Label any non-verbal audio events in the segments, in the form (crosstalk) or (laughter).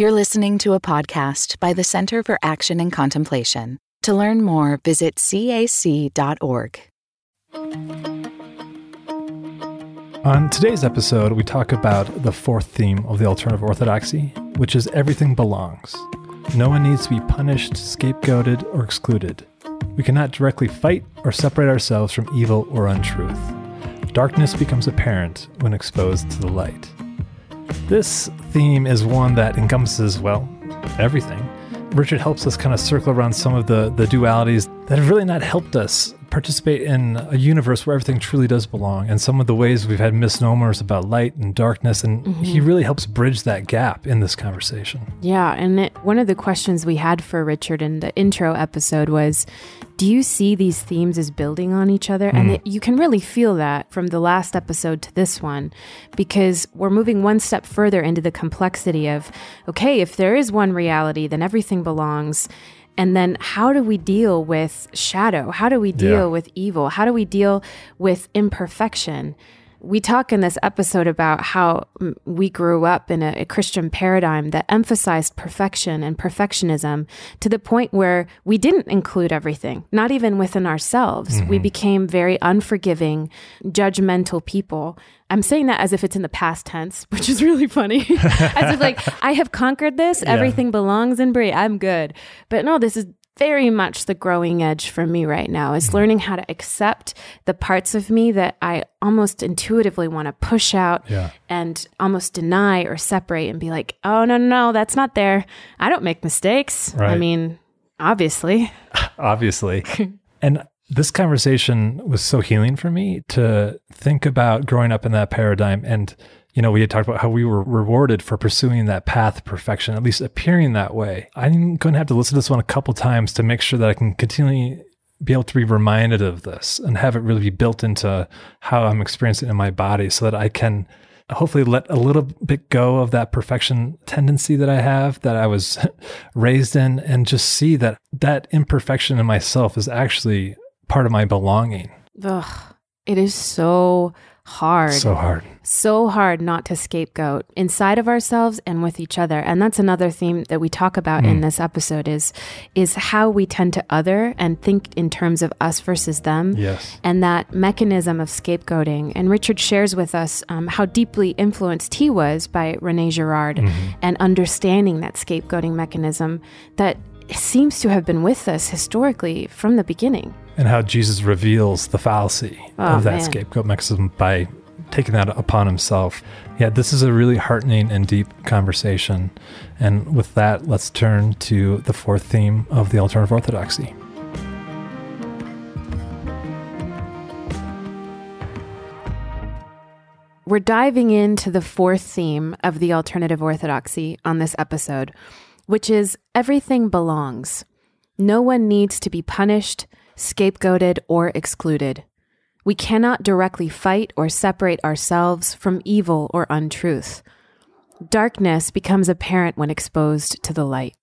You're listening to a podcast by the Center for Action and Contemplation. To learn more, visit cac.org. On today's episode, we talk about the fourth theme of the alternative orthodoxy, which is everything belongs. No one needs to be punished, scapegoated, or excluded. We cannot directly fight or separate ourselves from evil or untruth. Darkness becomes apparent when exposed to the light. This theme is one that encompasses, well, everything. Richard helps us kind of circle around some of the, the dualities that have really not helped us participate in a universe where everything truly does belong and some of the ways we've had misnomers about light and darkness and mm-hmm. he really helps bridge that gap in this conversation yeah and it, one of the questions we had for richard in the intro episode was do you see these themes as building on each other? Mm. And it, you can really feel that from the last episode to this one, because we're moving one step further into the complexity of, okay, if there is one reality, then everything belongs. And then how do we deal with shadow? How do we deal yeah. with evil? How do we deal with imperfection? We talk in this episode about how we grew up in a, a, Christian paradigm that emphasized perfection and perfectionism to the point where we didn't include everything, not even within ourselves. Mm-hmm. We became very unforgiving, judgmental people. I'm saying that as if it's in the past tense, (laughs) which is really funny. (laughs) as if like I have conquered this, (laughs) yeah. everything belongs in Brie, I'm good. But no, this is very much the growing edge for me right now is learning how to accept the parts of me that I almost intuitively want to push out yeah. and almost deny or separate and be like, oh, no, no, no, that's not there. I don't make mistakes. Right. I mean, obviously. (laughs) obviously. (laughs) and this conversation was so healing for me to think about growing up in that paradigm and you know, we had talked about how we were rewarded for pursuing that path of perfection, at least appearing that way. I'm going to have to listen to this one a couple times to make sure that I can continually be able to be reminded of this and have it really be built into how I'm experiencing in my body so that I can hopefully let a little bit go of that perfection tendency that I have that I was (laughs) raised in and just see that that imperfection in myself is actually part of my belonging. Ugh, it is so hard. So hard. So hard not to scapegoat inside of ourselves and with each other. And that's another theme that we talk about mm. in this episode is is how we tend to other and think in terms of us versus them. Yes. And that mechanism of scapegoating. And Richard shares with us um, how deeply influenced he was by Rene Girard mm-hmm. and understanding that scapegoating mechanism that seems to have been with us historically from the beginning and how Jesus reveals the fallacy oh, of that man. scapegoat mechanism by taking that upon himself. Yeah, this is a really heartening and deep conversation. And with that, let's turn to the fourth theme of the alternative orthodoxy. We're diving into the fourth theme of the alternative orthodoxy on this episode, which is everything belongs. No one needs to be punished, scapegoated, or excluded. We cannot directly fight or separate ourselves from evil or untruth. Darkness becomes apparent when exposed to the light.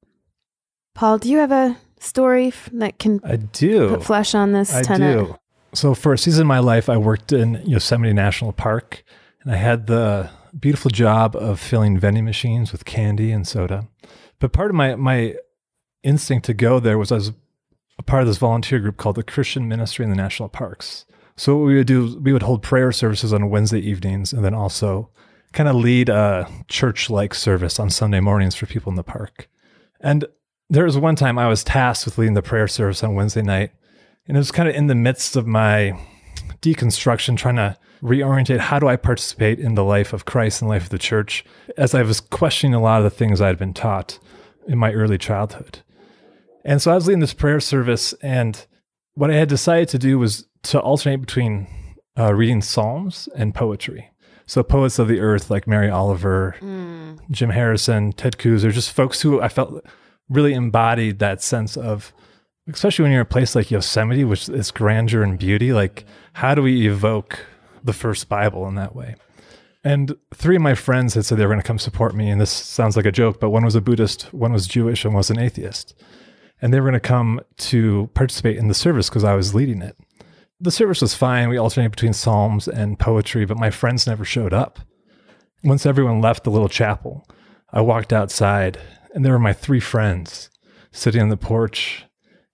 Paul, do you have a story that can I do. put flesh on this I tenet? do. So for a season of my life, I worked in Yosemite National Park, and I had the beautiful job of filling vending machines with candy and soda. But part of my my instinct to go there was I was a part of this volunteer group called the Christian Ministry in the National Parks. So what we would do, we would hold prayer services on Wednesday evenings, and then also kind of lead a church-like service on Sunday mornings for people in the park. And there was one time I was tasked with leading the prayer service on Wednesday night, and it was kind of in the midst of my deconstruction, trying to reorientate how do I participate in the life of Christ and life of the church, as I was questioning a lot of the things I had been taught in my early childhood. And so I was leading this prayer service, and what I had decided to do was to alternate between uh, reading Psalms and poetry. So poets of the earth like Mary Oliver, mm. Jim Harrison, Ted Kooser, are just folks who I felt really embodied that sense of, especially when you're in a place like Yosemite, which is grandeur and beauty. Like, how do we evoke the first Bible in that way? And three of my friends had said they were going to come support me. And this sounds like a joke, but one was a Buddhist, one was Jewish, and one was an atheist and they were going to come to participate in the service because I was leading it. The service was fine. We alternated between psalms and poetry, but my friends never showed up. Once everyone left the little chapel, I walked outside and there were my three friends sitting on the porch,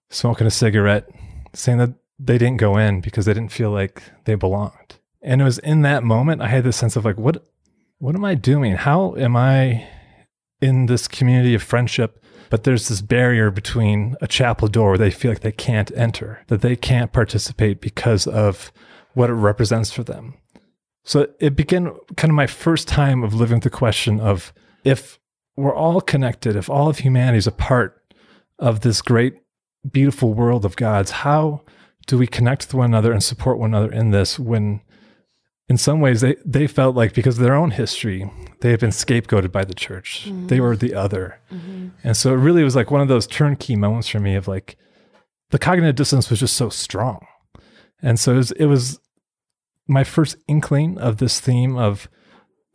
smoking a cigarette, saying that they didn't go in because they didn't feel like they belonged. And it was in that moment I had this sense of like, what, what am I doing? How am I in this community of friendship? But there's this barrier between a chapel door where they feel like they can't enter, that they can't participate because of what it represents for them. So it began kind of my first time of living with the question of if we're all connected, if all of humanity is a part of this great, beautiful world of God's, how do we connect with one another and support one another in this when in some ways they, they felt like because of their own history, they had been scapegoated by the church. Mm-hmm. They were the other. Mm-hmm. And so it really was like one of those turnkey moments for me of like the cognitive dissonance was just so strong. And so it was, it was my first inkling of this theme of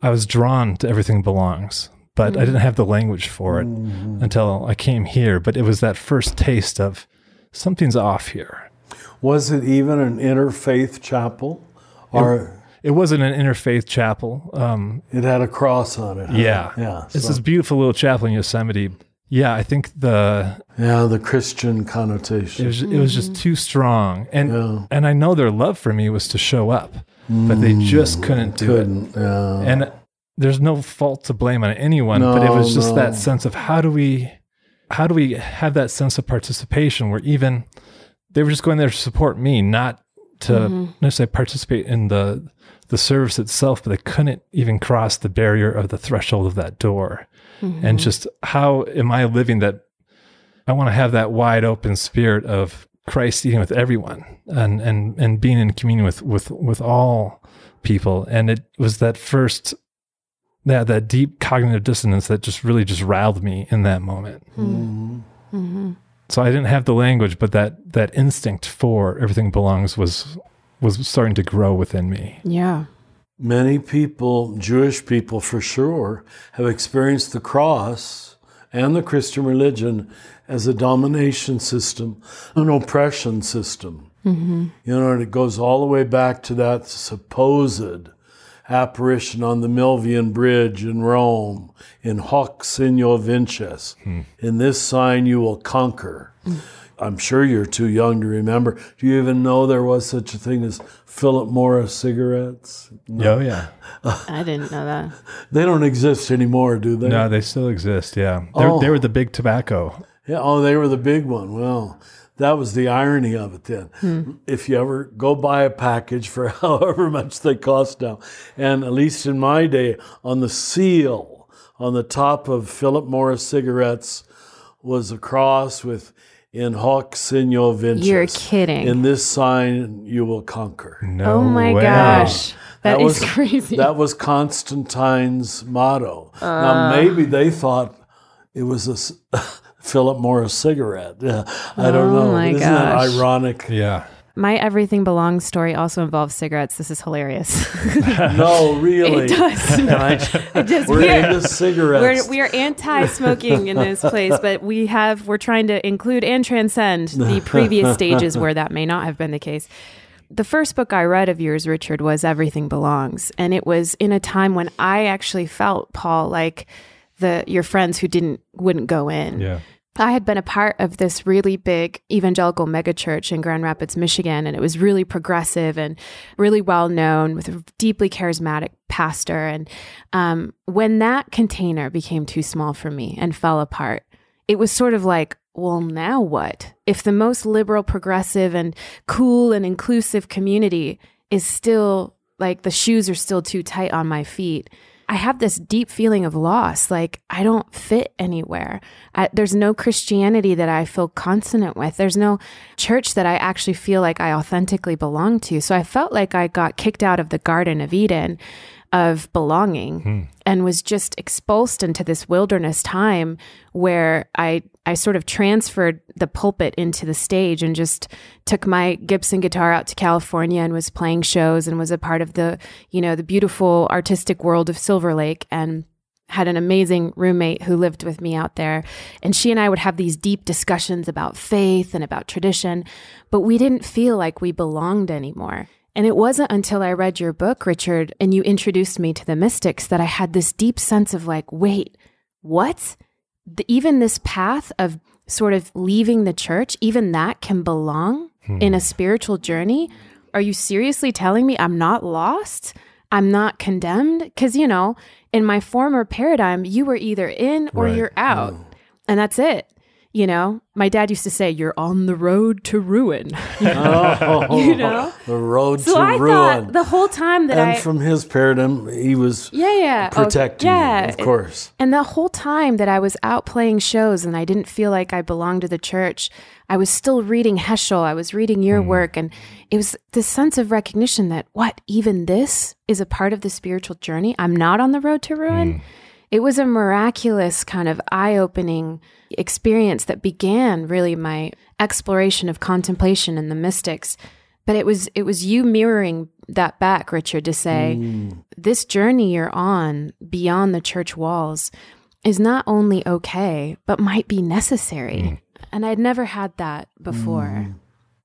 I was drawn to everything belongs, but mm-hmm. I didn't have the language for it mm-hmm. until I came here. But it was that first taste of something's off here. Was it even an interfaith chapel? Or it, it wasn't an interfaith chapel. Um, it had a cross on it. Huh? Yeah. Yeah. It's so. this beautiful little chapel in Yosemite. Yeah, I think the yeah the Christian connotation. It was, it was just too strong, and yeah. and I know their love for me was to show up, but they just couldn't do couldn't, it. Yeah. And there's no fault to blame on anyone, no, but it was just no. that sense of how do we how do we have that sense of participation where even they were just going there to support me, not to mm-hmm. necessarily participate in the the service itself, but they couldn't even cross the barrier of the threshold of that door. Mm-hmm. And just how am I living that? I want to have that wide open spirit of Christ eating with everyone and and and being in communion with with with all people. And it was that first that that deep cognitive dissonance that just really just riled me in that moment. Mm-hmm. Mm-hmm. So I didn't have the language, but that that instinct for everything belongs was was starting to grow within me. Yeah. Many people, Jewish people for sure, have experienced the cross and the Christian religion as a domination system, an oppression system. Mm-hmm. You know, and it goes all the way back to that supposed apparition on the Milvian Bridge in Rome, in Hoc Signo Vinces. Hmm. In this sign you will conquer. I'm sure you're too young to remember. Do you even know there was such a thing as Philip Morris cigarettes? No. Oh, yeah. (laughs) I didn't know that. They don't exist anymore, do they? No, they still exist, yeah. Oh. They were the big tobacco. Yeah, oh, they were the big one. Well, that was the irony of it then. Hmm. If you ever go buy a package for (laughs) however much they cost now, and at least in my day, on the seal on the top of Philip Morris cigarettes was a cross with in hoc signo vinces. You're kidding. In this sign you will conquer. No oh my way. gosh. that, that is was, crazy. That was Constantine's motto. Uh, now maybe they thought it was a (laughs) Philip Morris cigarette. Yeah, (laughs) I don't oh know. My Isn't gosh. that ironic? Yeah. My everything belongs story also involves cigarettes. This is hilarious. (laughs) no, really. It does. (laughs) it just, we're, we're into cigarettes. We're, we are anti-smoking in this place, but we have we're trying to include and transcend the previous stages where that may not have been the case. The first book I read of yours, Richard, was Everything Belongs, and it was in a time when I actually felt Paul like the your friends who didn't wouldn't go in. Yeah. I had been a part of this really big evangelical megachurch in Grand Rapids, Michigan, and it was really progressive and really well known with a deeply charismatic pastor. And um, when that container became too small for me and fell apart, it was sort of like, well, now what? If the most liberal, progressive, and cool and inclusive community is still like the shoes are still too tight on my feet I have this deep feeling of loss. Like I don't fit anywhere. I, there's no Christianity that I feel consonant with. There's no church that I actually feel like I authentically belong to. So I felt like I got kicked out of the Garden of Eden of belonging hmm. and was just expulsed into this wilderness time where I I sort of transferred the pulpit into the stage and just took my Gibson guitar out to California and was playing shows and was a part of the, you know, the beautiful artistic world of Silver Lake and had an amazing roommate who lived with me out there. And she and I would have these deep discussions about faith and about tradition, but we didn't feel like we belonged anymore. And it wasn't until I read your book, Richard, and you introduced me to the mystics that I had this deep sense of like, wait, what? The, even this path of sort of leaving the church, even that can belong hmm. in a spiritual journey? Are you seriously telling me I'm not lost? I'm not condemned? Because, you know, in my former paradigm, you were either in or Right. you're out. Hmm. And that's it. You know, my dad used to say, You're on the road to ruin. (laughs) Oh, You know? the road so to I ruin. thought the whole time that and I. from his paradigm, he was yeah, yeah. oh, protecting yeah. you, of course. And the whole time that I was out playing shows and I didn't feel like I belonged to the church, I was still reading Heschel, I was reading your mm. work. And it was this sense of recognition that, what, even this is a part of the spiritual journey? I'm not on the road to ruin. Mm. It was a miraculous kind of eye opening experience that began really my exploration of contemplation and the mystics. But it was it was you mirroring that back, Richard, to say mm. this journey you're on beyond the church walls is not only okay, but might be necessary. Mm. And I'd never had that before. Mm.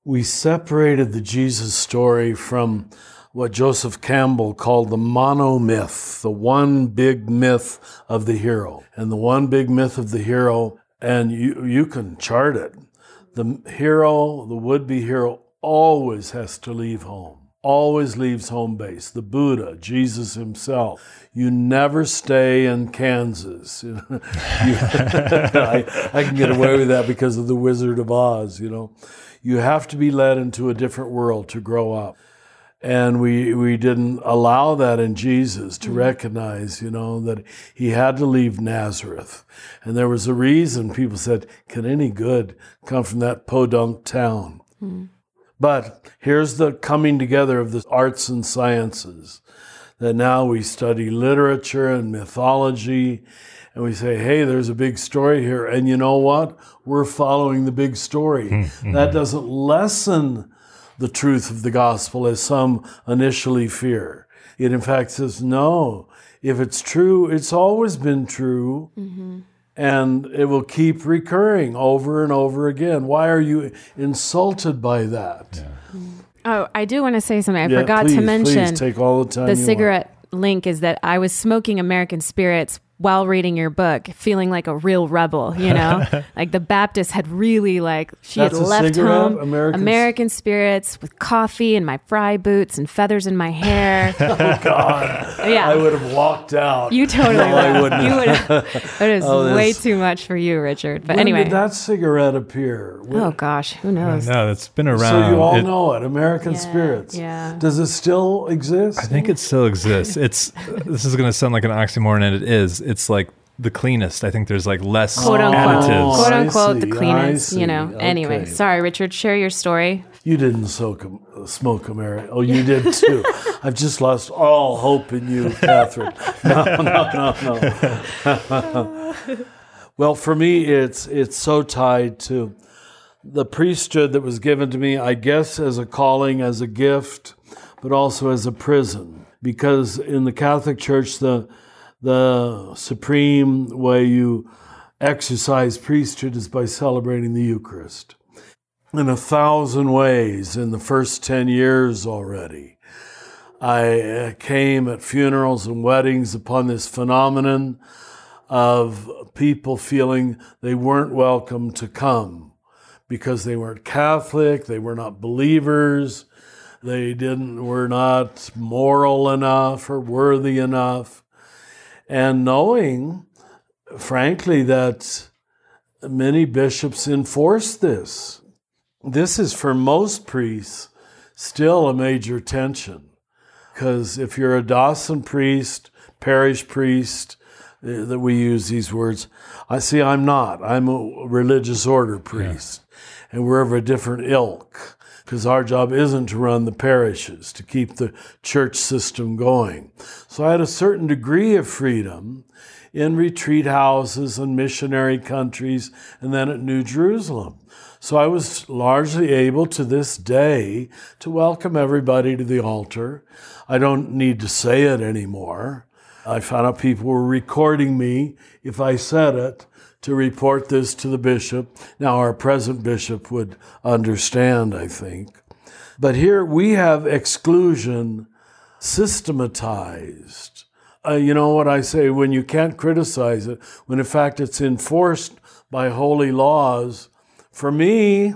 we separated the Jesus story from what Joseph Campbell called the monomyth, the one big myth of the hero. And the one big myth of the hero, and you, you can chart it. The hero, the would be hero, always has to leave home, always leaves home base. The Buddha, Jesus himself. You never stay in Kansas. (laughs) You I, I can get away with that because of the Wizard of Oz, you know. You have to be led into a different world to grow up. And we, we didn't allow that in Jesus to mm. recognize, you know, that he had to leave Nazareth. And there was a reason people said, Can any good come from that podunk town? Mm. But here's the coming together of the arts and sciences that now we study literature and mythology and we say, hey, there's a big story here. And you know what? We're following the big story. Hmm, hmm. That doesn't lessen the truth of the gospel as some initially fear. It in fact says, no, if it's true, it's always been true. And it will keep recurring over and over again. Why are you insulted by that? Oh, I do want to say something. I Yeah, forgot please, to mention Please take all the time. the you want. cigarette link is that I was smoking American Spirits while reading your book, feeling like a real rebel, you know? (laughs) like the Baptist had really like she That's had left home American- American Spirits with coffee and my Frye boots and feathers in my hair. (laughs) Oh God! yeah. I would have walked out. you totally No, I would. wouldn't. You would. That is (laughs) Oh, way too much for you, Richard. But When anyway. did that cigarette appear? When- oh gosh, who knows? No, it's been around. so you all It- know it, American Yeah, Spirits. yeah. Does it still exist? I think it still exists. It's this is going to sound like an oxymoron, and it is. It's like the cleanest. I think there's like less Quote unquote, additives. quote I unquote, the cleanest. You know. see. Anyway, sorry, Richard. Share your story. You didn't soak, uh, smoke American. Oh, you did too. (laughs) I've just lost all hope in you, Catherine. (laughs) No, no, no, no. (laughs) well, for me, it's it's so tied to the priesthood that was given to me. I guess as a calling, as a gift, but also as a prison. Because in the Catholic Church, the the supreme way you exercise priesthood is by celebrating the Eucharist in a thousand ways in the first 10 years already. I uh, came at funerals and weddings upon this phenomenon of people feeling they weren't welcome to come because they weren't Catholic, they were not believers, they didn't were not moral enough or worthy enough. And knowing, frankly, that many bishops enforce this this is for most priests still a major tension. Because if you're a diocesan priest, parish priest, uh, that we use these words, I see I'm not. I'm a religious order priest. And we're of a different ilk. Because our job isn't to run the parishes, to keep the church system going. So I had a certain degree of freedom in retreat houses and missionary countries, and then at New Jerusalem. So I was largely able to this day to welcome everybody to the altar. I don't need to say it anymore. I found out people were recording me if I said it to report this to the bishop. Now, our present bishop would understand, I think. But here we have exclusion systematized uh, you know what I say? When you can't criticize it, when in fact it's enforced by holy laws, for me,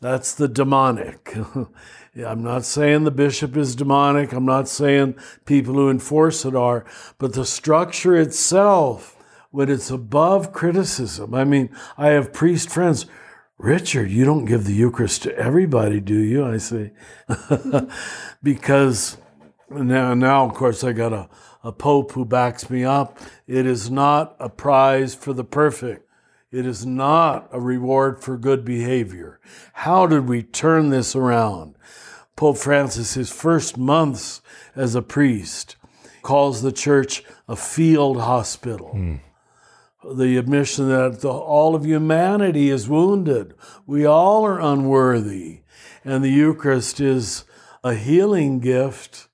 that's the demonic. (laughs) I'm not saying the bishop is demonic. I'm not saying people who enforce it are, but the structure itself, when it's above criticism. I mean, I have priest friends. Richard, you don't give the Eucharist to everybody, do you? I say, (laughs) because now, now, of course, I got a, a pope who backs me up. It is not a prize for the perfect. It is not a reward for good behavior. How did we turn this around? Pope Francis, his first months as a priest, calls the church a field hospital. Mm. The admission that the, all of humanity is wounded. We all are unworthy. And the Eucharist is a healing gift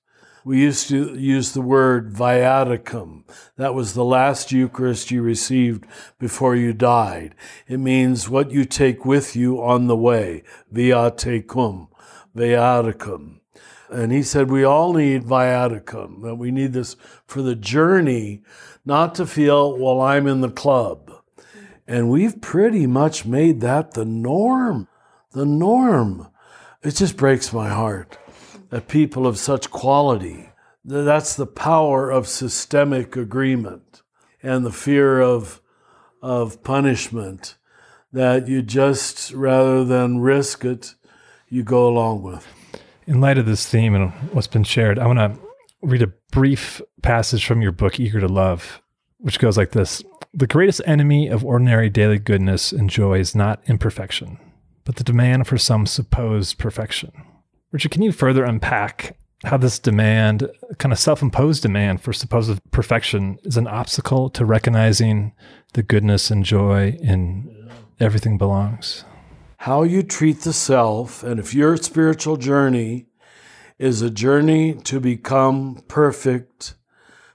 we used to use the word viaticum. That was the last Eucharist you received before you died. It means what you take with you on the way. Viaticum, viaticum. And he said we all need viaticum, that we need this for the journey, not to feel, well, I'm in the club. And we've pretty much made that the norm. The norm. It just breaks my heart that people of such quality, that's the power of systemic agreement and the fear of, of punishment that you just, rather than risk it, you go along with. In light of this theme and what's been shared, I want to read a brief passage from your book, Eager to Love, which goes like this The greatest enemy of ordinary daily goodness and joy is not imperfection, but the demand for some supposed perfection. Richard, can you further unpack how this demand, kind of self imposed demand for supposed perfection, is an obstacle to recognizing the goodness and joy in everything belongs? How you treat the self, and if your spiritual journey is a journey to become perfect,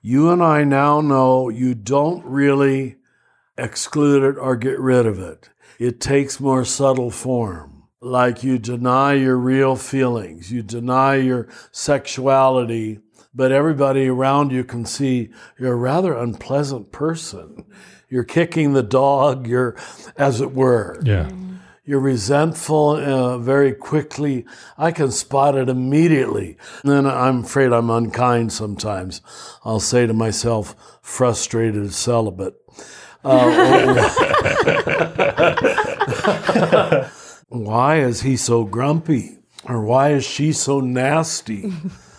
you and I now know you don't really exclude it or get rid of it. It takes more subtle form like you deny your real feelings, you deny your sexuality, but everybody around you can see you're a rather unpleasant person. You're kicking the dog, you're, as it were. Yeah. You're resentful uh, very quickly. I can spot it immediately. And then I'm afraid I'm unkind sometimes. I'll say to myself, frustrated celibate. Uh, (laughs) why is he so grumpy? Or why is she so nasty?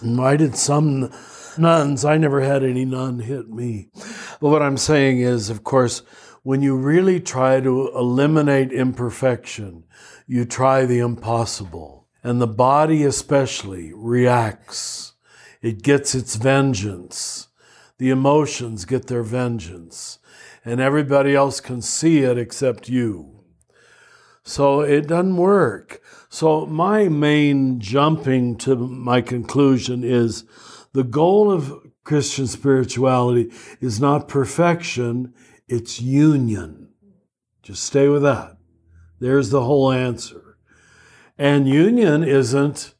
why did some nuns, I never had any nun hit me. But what I'm saying is, of course, when you really try to eliminate imperfection, you try the impossible. And the body, especially, reacts. It gets its vengeance. The emotions get their vengeance. And everybody else can see it except you. So it doesn't work. So my main jumping to my conclusion is the goal of Christian spirituality is not perfection, it's union. Just stay with that. There's the whole answer. And union isn't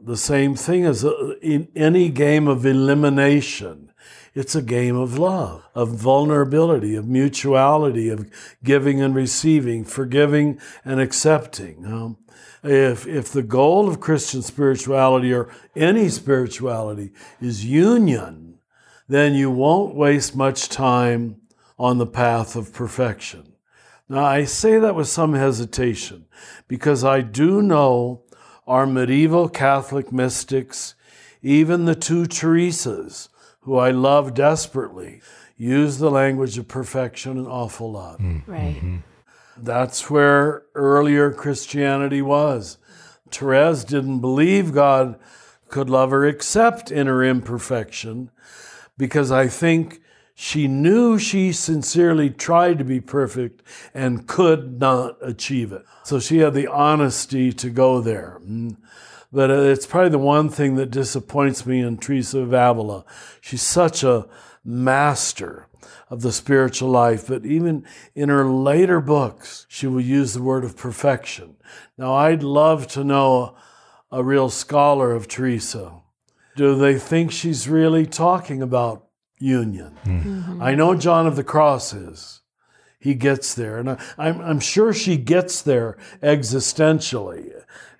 the same thing as a, in any game of elimination. It's a game of love, of vulnerability, of mutuality, of giving and receiving, forgiving and accepting. Um, if, if the goal of Christian spirituality or any spirituality is union, then you won't waste much time on the path of perfection. Now, I say that with some hesitation because I do know our medieval Catholic mystics, even the two Teresas, who I love desperately, use the language of perfection an awful lot. Mm. Right. Mm-hmm. That's where earlier Christianity was. Therese didn't believe God could love her except in her imperfection, because I think she knew she sincerely tried to be perfect and could not achieve it. So she had the honesty to go there. Mm. But it's probably the one thing that disappoints me in Teresa of Avila. She's such a master of the spiritual life, but even in her later books, she will use the word of perfection. Now, I'd love to know a real scholar of Teresa. Do they think she's really talking about union. I know John of the Cross is. He gets there, and I, I'm, I'm sure she gets there existentially,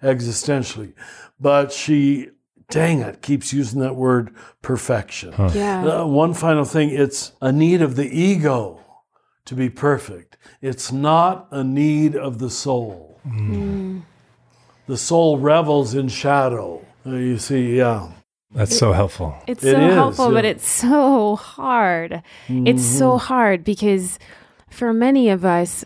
existentially, but she, dang it, keeps using that word perfection. Yeah. Uh, one final thing it's a need of the ego to be perfect, it's not a need of the soul. The soul revels in shadow. Uh, You see, yeah. That's so helpful. It's so is, helpful, but it's so hard. It's so mm-hmm. hard because for many of us,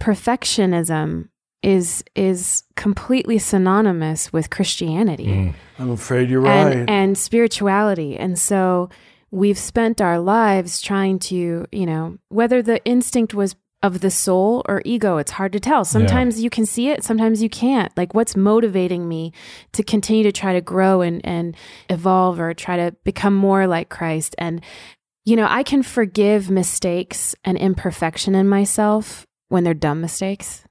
perfectionism is is completely synonymous with Christianity mm. I'm afraid you're right. and and spirituality. And so we've spent our lives trying to, you know, whether the instinct was of the soul or ego, it's hard to tell. Sometimes you can see it, sometimes you can't. Like what's motivating me to continue to try to grow and, and evolve or try to become more like Christ. And, you know, I can forgive mistakes and imperfection in myself when they're dumb mistakes.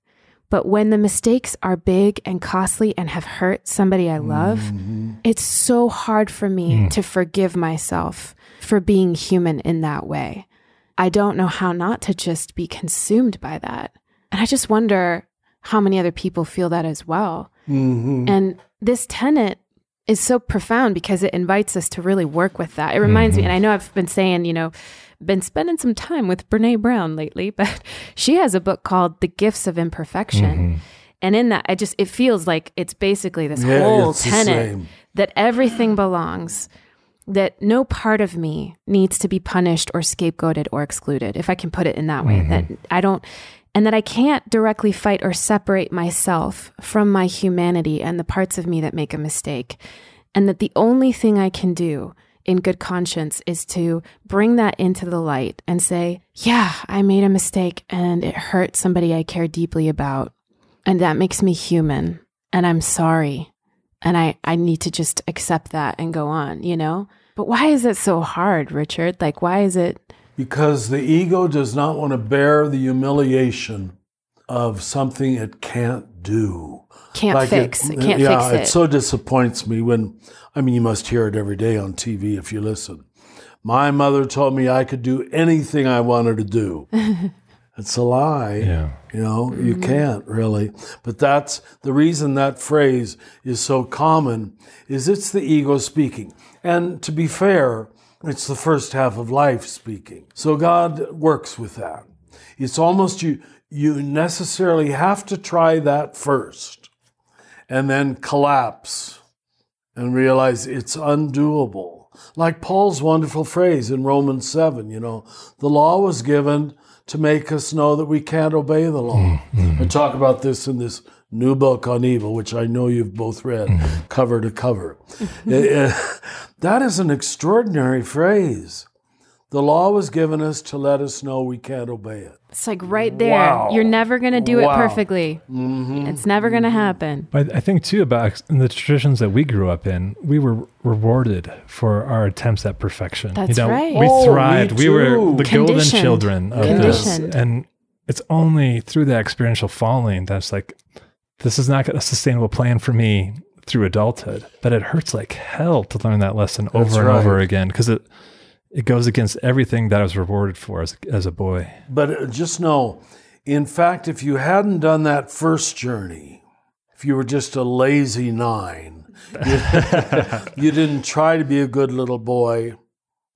But when the mistakes are big and costly and have hurt somebody I love, mm-hmm. it's so hard for me mm. to forgive myself for being human in that way. I don't know how not to just be consumed by that. And I just wonder how many other people feel that as well. Mhm. And this tenet is so profound because it invites us to really work with that. It reminds me, and I know I've been saying, you know, been spending some time with Brene Brown lately, (laughs) but she has a book called The Gifts of Imperfection. And in that, I just, it feels like it's basically this Yeah, whole tenet that everything belongs, that no part of me needs to be punished or scapegoated or excluded, if I can put it in that way. Mm-hmm. That I don't, and that I can't directly fight or separate myself from my humanity and the parts of me that make a mistake. And that the only thing I can do in good conscience is to bring that into the light and say, yeah, I made a mistake and it hurt somebody I care deeply about. And that makes me human. And I'm sorry and I, I need to just accept that and go on, you know? But why is it so hard, Richard? Like, why is it? Because the ego does not want to bear the humiliation of something it can't do. Can't fix. It, can't yeah, fix it. it so disappoints me when, I mean, you must hear it every day on TV if you listen. My mother told me I could do anything I wanted to do. (laughs) it's a lie. Yeah. You know, you can't really. But that's the reason that phrase is so common is it's the ego speaking. And to be fair, it's the first half of life speaking. So God works with that. It's almost you you necessarily have to try that first and then collapse and realize it's undoable. Like Paul's wonderful phrase in Romans 7, you know, the law was given to make us know that we can't obey the law. I talk about this in this new book on evil, which I know you've both read cover to cover. (laughs) Eh, eh, that is an extraordinary phrase. The law was given us to let us know we can't obey it. It's like right there. Wow. You're never going to do Wow. it perfectly. It's never going to happen. But I think too about in the traditions that we grew up in, we were rewarded for our attempts at perfection. That's you know, right. We Oh, thrived. We were the golden children of this, and it's only through that experiential falling that's like, this is not a sustainable plan for me through adulthood. But it hurts like hell to learn that lesson over That's and over again because it it goes against everything that I was rewarded for as as a boy. But uh, just know, in fact, if you hadn't done that first journey, if you were just a lazy nine, (laughs) you, didn't try to be a good little boy,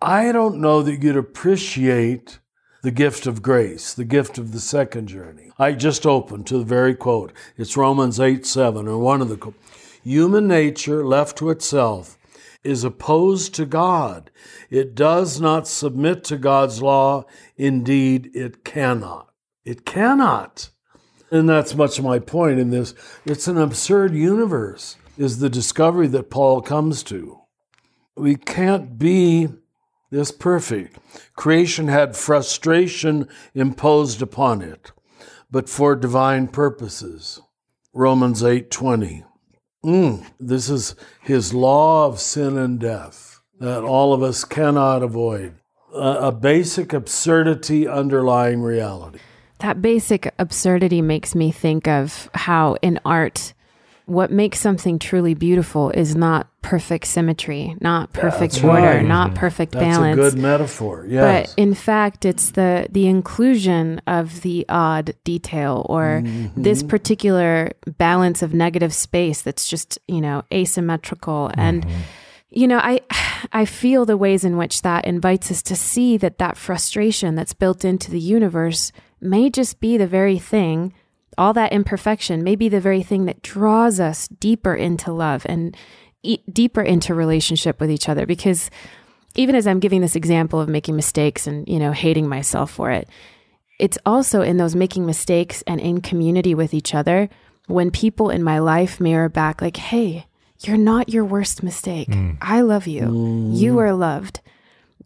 I don't know that you'd appreciate the gift of grace, the gift of the second journey. I just opened to the very quote. It's Romans 8 7, or one of the Human nature left to itself is opposed to God. It does not submit to God's law. Indeed, it cannot. It cannot. And that's much my point in this. It's an absurd universe, is the discovery that Paul comes to. We can't be this perfect. Creation had frustration imposed upon it, but for divine purposes. Romans 8:20. Mm, this is his law of sin and death that all of us cannot avoid. A, a basic absurdity underlying reality. That basic absurdity makes me think of how in art what makes something truly beautiful is not perfect symmetry, not perfect That's order, right. not perfect That's balance. That's a good metaphor. Yes. But in fact, it's the the inclusion of the odd detail or this Mm-hmm. particular balance of negative space that's just you know asymmetrical and Mm-hmm. you know i i feel the ways in which that invites us to see that that frustration that's built into the universe may just be the very thing all that imperfection may be the very thing that draws us deeper into love and e- deeper into relationship with each other. Because even as i'm giving this example of making mistakes and you know hating myself for it it's also in those making mistakes and in community with each other when people in my life mirror back like hey you're not your worst mistake. Hmm. I love you. You are loved.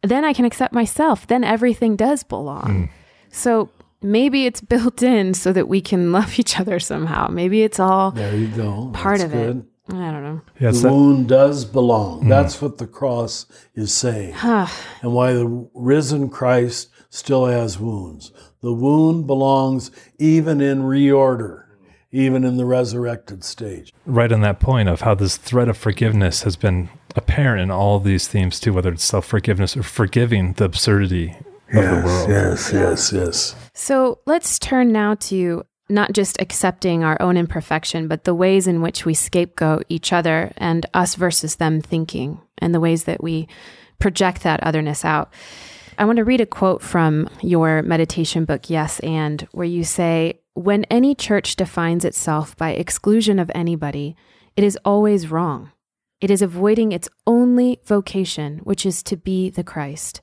Then i can accept myself. Then everything does belong. Hmm. So maybe it's built in so that we can (laughs) love each other somehow maybe it's all there you go. part That's of good. it i don't know Yes, the that- wound does belong. Mm. That's what the cross is saying. and why the risen Christ still has wounds. The wound belongs even in reorder, even in the resurrected stage. right on that point of how this thread of forgiveness has been apparent in all of these themes too, whether it's self forgiveness or forgiving the absurdity of the world. yes, yes, yes. So let's turn now to not just accepting our own imperfection, but the ways in which we scapegoat each other and us versus them thinking, and the ways that we project that otherness out. I want to read a quote from your meditation book, Yes and, where you say, When any church defines itself by exclusion of anybody, it is always wrong. It is avoiding its only vocation, which is to be the Christ.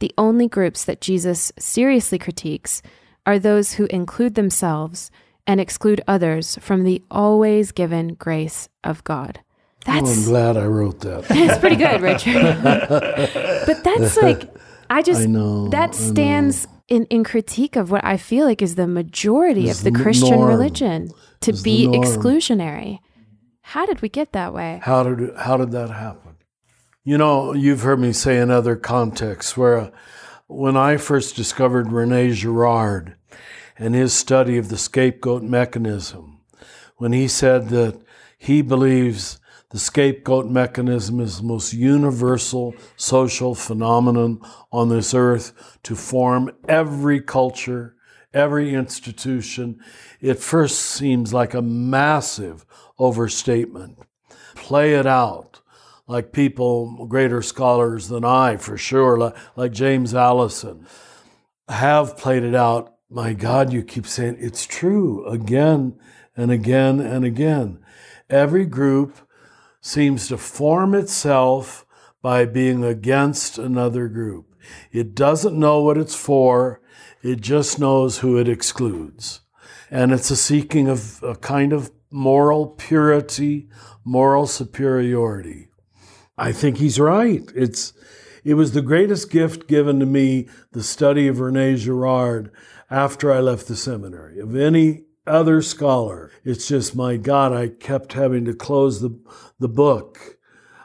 The only groups that Jesus seriously critiques are those who include themselves and exclude others from the always given grace of God. That's, Oh, I'm glad I wrote that. (laughs) that's pretty good, Richard. (laughs) but that's like I just I know, that stands in, in critique of what I feel like is the majority Is of the Christian norm. religion to the be exclusionary. How did we get that way? How did how did that happen? You know, you've heard me say in other contexts where uh, when I first discovered Rene Girard and his study of the scapegoat mechanism, when he said that he believes the scapegoat mechanism is the most universal social phenomenon on this earth to form every culture, every institution, it first seems like a massive overstatement. Play it out like people, greater scholars than I, for sure, like, like James Alison, have played it out. My God, you keep saying it's true again and again and again. Every group seems to form itself by being against another group. It doesn't know what it's for, it just knows who it excludes. And it's a seeking of a kind of moral purity, moral superiority. I think he's right. It's it was the greatest gift given to me, the study of Rene Girard after I left the seminary, of any other scholar. It's just my God, I kept having to close the the book.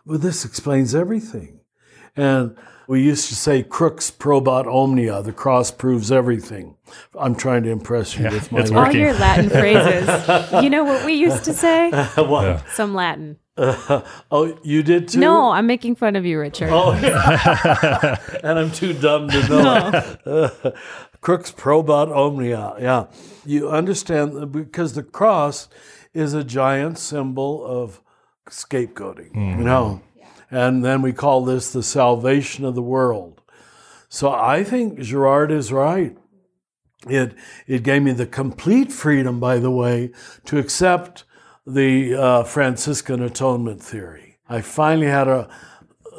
But this explains everything. And we used to say crux probat omnia, the cross proves everything. I'm trying to impress you with my it's All your Latin (laughs) phrases. You know what we used to say? (laughs) what? Yeah. Some Latin. (laughs) Oh, you did too? No, I'm making fun of you, Richard. Oh, and I'm too dumb to know. Crux probat omnia. Yeah. You understand because the cross is a giant symbol of scapegoating, you mm-hmm. know. And then we call this the salvation of the world. So I think Girard is right. It it gave me the complete freedom, by the way, to accept the uh, Franciscan atonement theory. I finally had a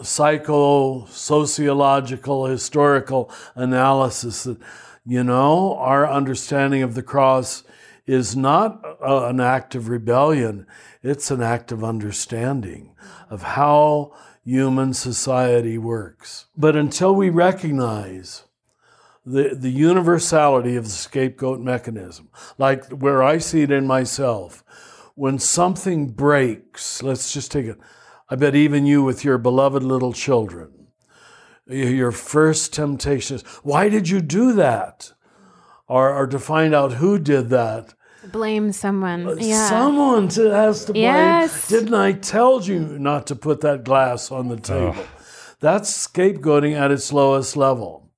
psycho sociological historical analysis that you know our understanding of the cross is not uh, an act of rebellion it's an act of understanding of how human society works but until we recognize the, the universality of the scapegoat mechanism, like where I see it in myself. When something breaks, let's just take it. I bet even you with your beloved little children, your first temptation is, why did you do that? Or, or to find out who did that. Blame someone. Uh, yeah. Someone to, has to blame. Yes. Didn't I tell you not to put that glass on the table? That's scapegoating at its lowest level.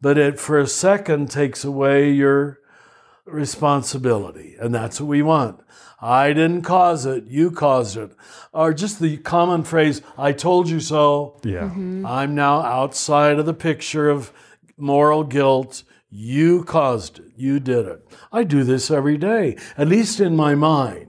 But it, for a second, takes away your responsibility. And that's what we want. I didn't cause it, you caused it. Or just the common phrase, I told you so. Yeah. Mm-hmm. I'm now outside of the picture of moral guilt. You caused it. You did it. I do this every day, at least in my mind.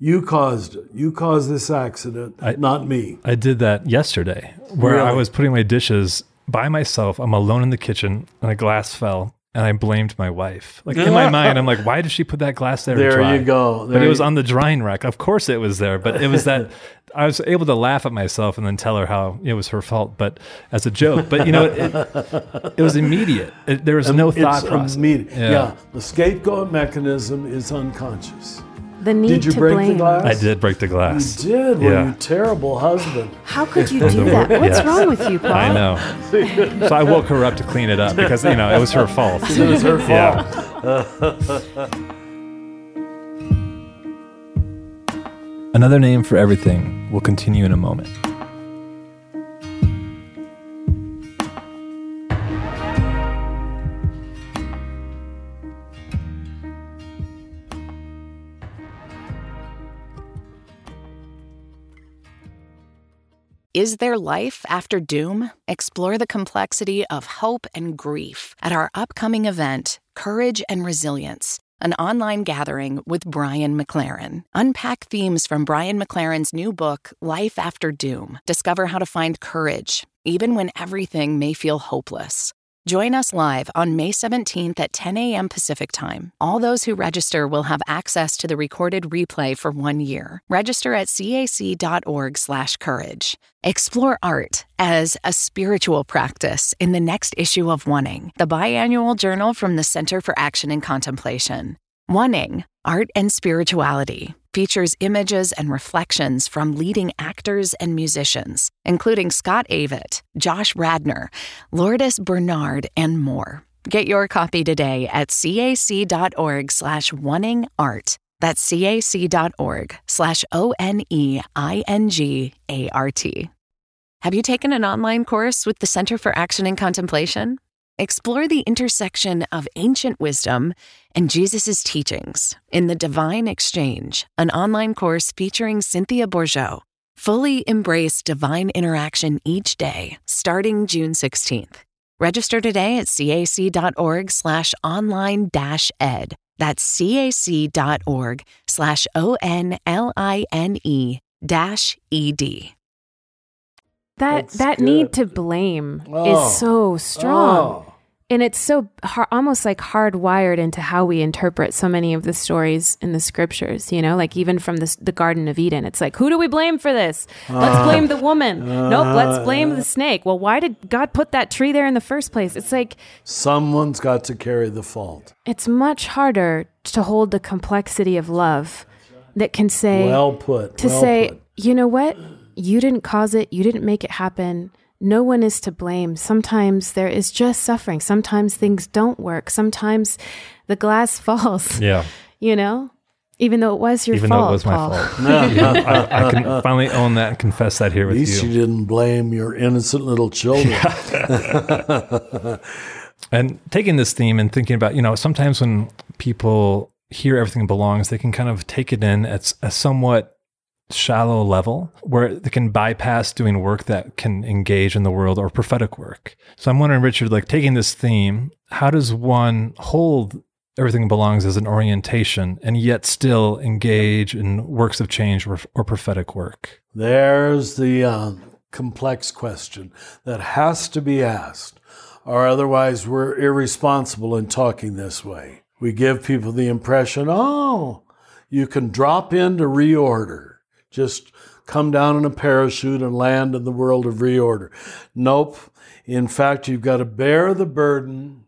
You caused it. You caused this accident, I- not me. I did that yesterday where I was putting my dishes by myself. I'm alone in the kitchen and a glass fell and I blamed my wife. Like in my (laughs) mind, I'm like, why did she put that glass there? to There you go. but it was on the drying rack. Of course it was there, but it was that (laughs) I was able to laugh at myself and then tell her how it was her fault, but as a joke. But you know, it, it was immediate. It, there was no thought It's process. immediate. Yeah. Yeah. the scapegoat mechanism is unconscious. The need Did you to break blame. the glass? I did break the glass. You did. Well, Yeah. you terrible husband. How could you (laughs) do that? What's Yes. wrong with you, Paul? I know. (laughs) so I woke her up to clean it up because you know it was her fault. It was her fault. Yeah. (laughs) Another name for everything will continue in a moment. Is there life after doom? Explore the complexity of hope and grief at our upcoming event, Courage and Resilience, an online gathering with Brian McLaren. Unpack themes from Brian McLaren's new book, Life After Doom. Discover how to find courage, even when everything may feel hopeless. Join us live on May 17th at 10 a.m. Pacific Time. All those who register will have access to the recorded replay for one year. Register at cac.org/courage. Explore art as a spiritual practice in the next issue of Oneing, the biannual journal from the Center for Action and Contemplation. Oneing: Art and Spirituality, features images and reflections from leading actors and musicians, including Scott Avett, Josh Radnor, Lourdes Bernard, and more. Get your copy today at cac.org slash oneingart. That's cac.org slash O-N-E-I-N-G-A-R-T. Have you taken an online course with the Center for Action and Contemplation? Explore the intersection of ancient wisdom and Jesus' teachings in The Divine Exchange, an online course featuring Cynthia Bourgeault. Fully embrace divine interaction each day, starting June 16th. Register today at cac.org slash online dash ed. That's cac.org slash O-N-L-I-N-E dash E-D. That That's that good. need to blame Oh. is so strong. Oh. And it's so har- almost like hardwired into how we interpret so many of the stories in the scriptures, you know, like even from this, the Garden of Eden. It's like, who do we blame for this? Let's uh-huh. blame the woman. nope, uh-huh. let's blame the snake. Well, why did God put that tree there in the first place? It's like, Someone's got to carry the fault. it's much harder to hold the complexity of love that can say, Well put. to well say, put. you know what? You didn't cause it. You didn't make it happen. No one is to blame. Sometimes there is just suffering. Sometimes things don't work. Sometimes the glass (laughs) falls, Yeah. you know, even though it was your Even fault. though it was my Paul. fault. Yeah, (laughs) (laughs) I, I can finally own that and confess that here At with least you. you didn't blame your innocent little children. And taking this theme and thinking about, you know, sometimes when people hear everything belongs, they can kind of take it in as s- a somewhat shallow level where they can bypass doing work that can engage in the world or prophetic work. So I'm wondering, Richard, like taking this theme, how does one hold everything belongs as an orientation and yet still engage in works of change or, or prophetic work? There's the um, complex question that has to be asked, or otherwise we're irresponsible in talking this way. We give people the impression, oh, you can drop into reorder, just come down in a parachute and land in the world of reorder. Nope. In fact, you've got to bear the burden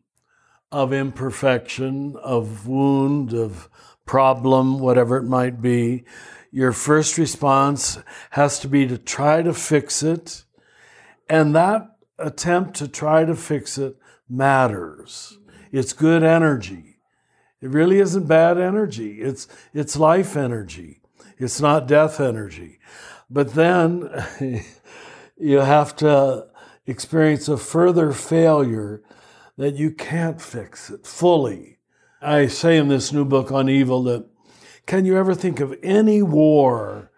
of imperfection, of wound, of problem, whatever it might be, your first response has to be to try to fix it. And that attempt to try to fix it matters. It's good energy. It really isn't bad energy. It's it's life energy. It's not death energy. But then (laughs) you have to experience a further failure that you can't fix it fully. I say in this new book on evil that can you ever think of any war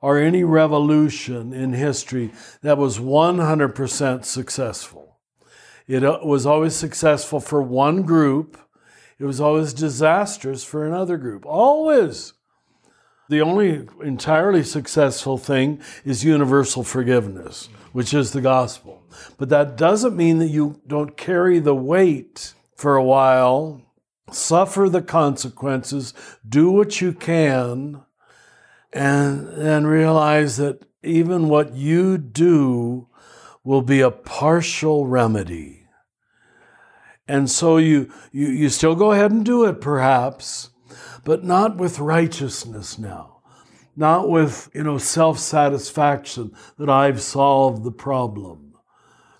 or any revolution in history that was 100% successful? It uh, was always successful for one group, it was always disastrous for another group. Always. The only entirely successful thing is universal forgiveness, which is the gospel. But that doesn't mean that you don't carry the weight for a while, suffer the consequences, do what you can, and then realize that even what you do will be a partial remedy. And so you, you, you still go ahead and do it, perhaps, but not with righteousness now, not with, you know, self-satisfaction that I've solved the problem.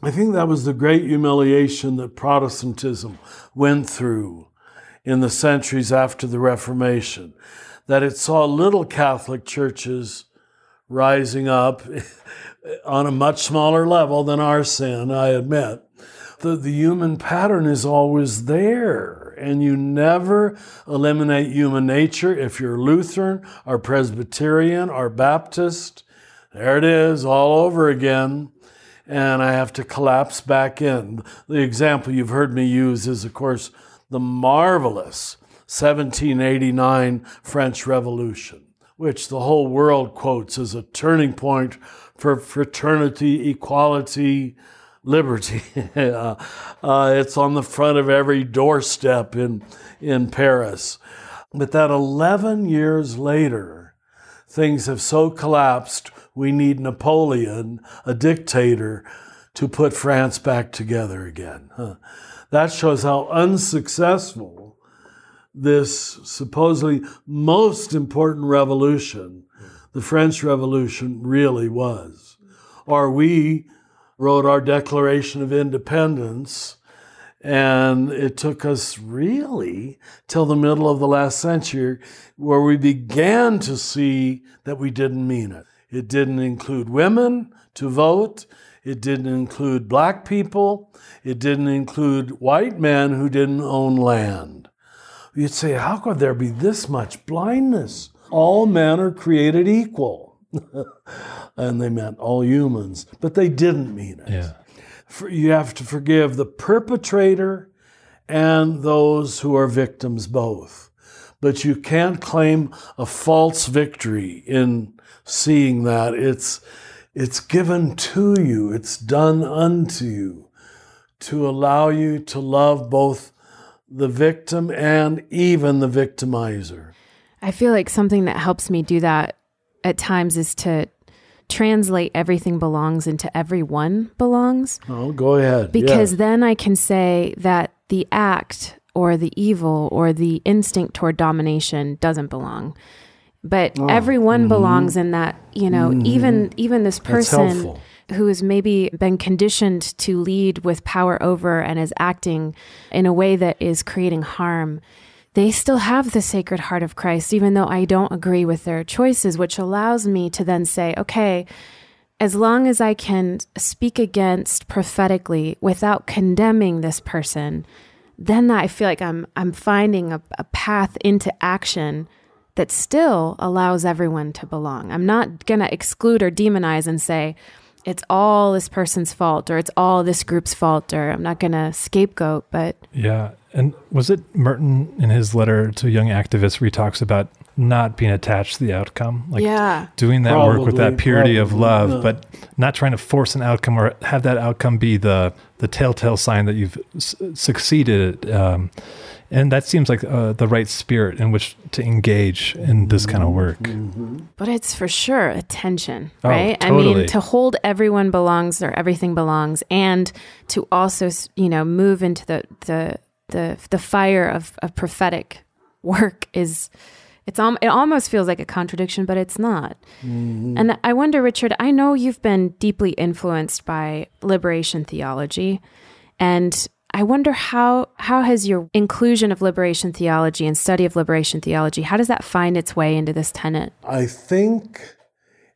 I think that was the great humiliation that Protestantism went through in the centuries after the Reformation, that it saw little Catholic churches rising up (laughs) on a much smaller level than our sin, I admit. The, the human pattern is always there and you never eliminate human nature. If you're Lutheran or Presbyterian or Baptist, there it is all over again. And I have to collapse back in. The example you've heard me use is, of course, the marvelous 1789 French Revolution, which the whole world quotes as a turning point for fraternity, equality, liberty. (laughs) uh, uh, it's on the front of every doorstep in, in Paris. But that 11 years later, things have so collapsed, we need Napoleon, a dictator, to put France back together again. Huh. That shows how unsuccessful this supposedly most important revolution, the French Revolution, really was. Are we wrote our Declaration of Independence. And it took us really till the middle of the last century where we began to see that we didn't mean it. It didn't include women to vote. It didn't include black people. It didn't include white men who didn't own land. You'd say, how could there be this much blindness? All men are created equal. (laughs) and they meant all humans, but they didn't mean it. Yeah. You have to forgive the perpetrator and those who are victims both. But you can't claim a false victory in seeing that. It's, it's given to you, it's done unto you to allow you to love both the victim and even the victimizer. I feel like something that helps me do that at times is to translate everything belongs into everyone belongs. Oh, go ahead. Because yeah. then I can say that the act or the evil or the instinct toward domination doesn't belong. But oh, everyone mm-hmm. belongs in that, you know, mm-hmm. even even this person who has maybe been conditioned to lead with power over and is acting in a way that is creating harm they still have the Sacred Heart of Christ, even though I don't agree with their choices, which allows me to then say, okay, as long as I can speak against prophetically without condemning this person, then I feel like I'm I'm finding a, a path into action that still allows everyone to belong. I'm not gonna exclude or demonize and say, it's all this person's fault or it's all this group's fault or I'm not to scapegoat, but. Yeah. And was it Merton in his letter to young activists where he talks about not being attached to the outcome? Like yeah. doing that probably, work with that purity probably, of love, yeah. but not trying to force an outcome or have that outcome be the, the telltale sign that you've s- succeeded. Um, and that seems like uh, the right spirit in which to engage in this kind of work. Mm-hmm. But it's for sure attention, oh, right? Oh, totally. I mean, to hold everyone belongs or everything belongs, and to also, you know, move into the the the the fire of, of prophetic (laughs) work is. It's um, it almost feels like a contradiction, but it's not. Mm-hmm. And I wonder, Richard, I know you've been deeply influenced by liberation theology, and I wonder how how has your inclusion of liberation theology and study of liberation theology, how does that find its way into this tenet? I think,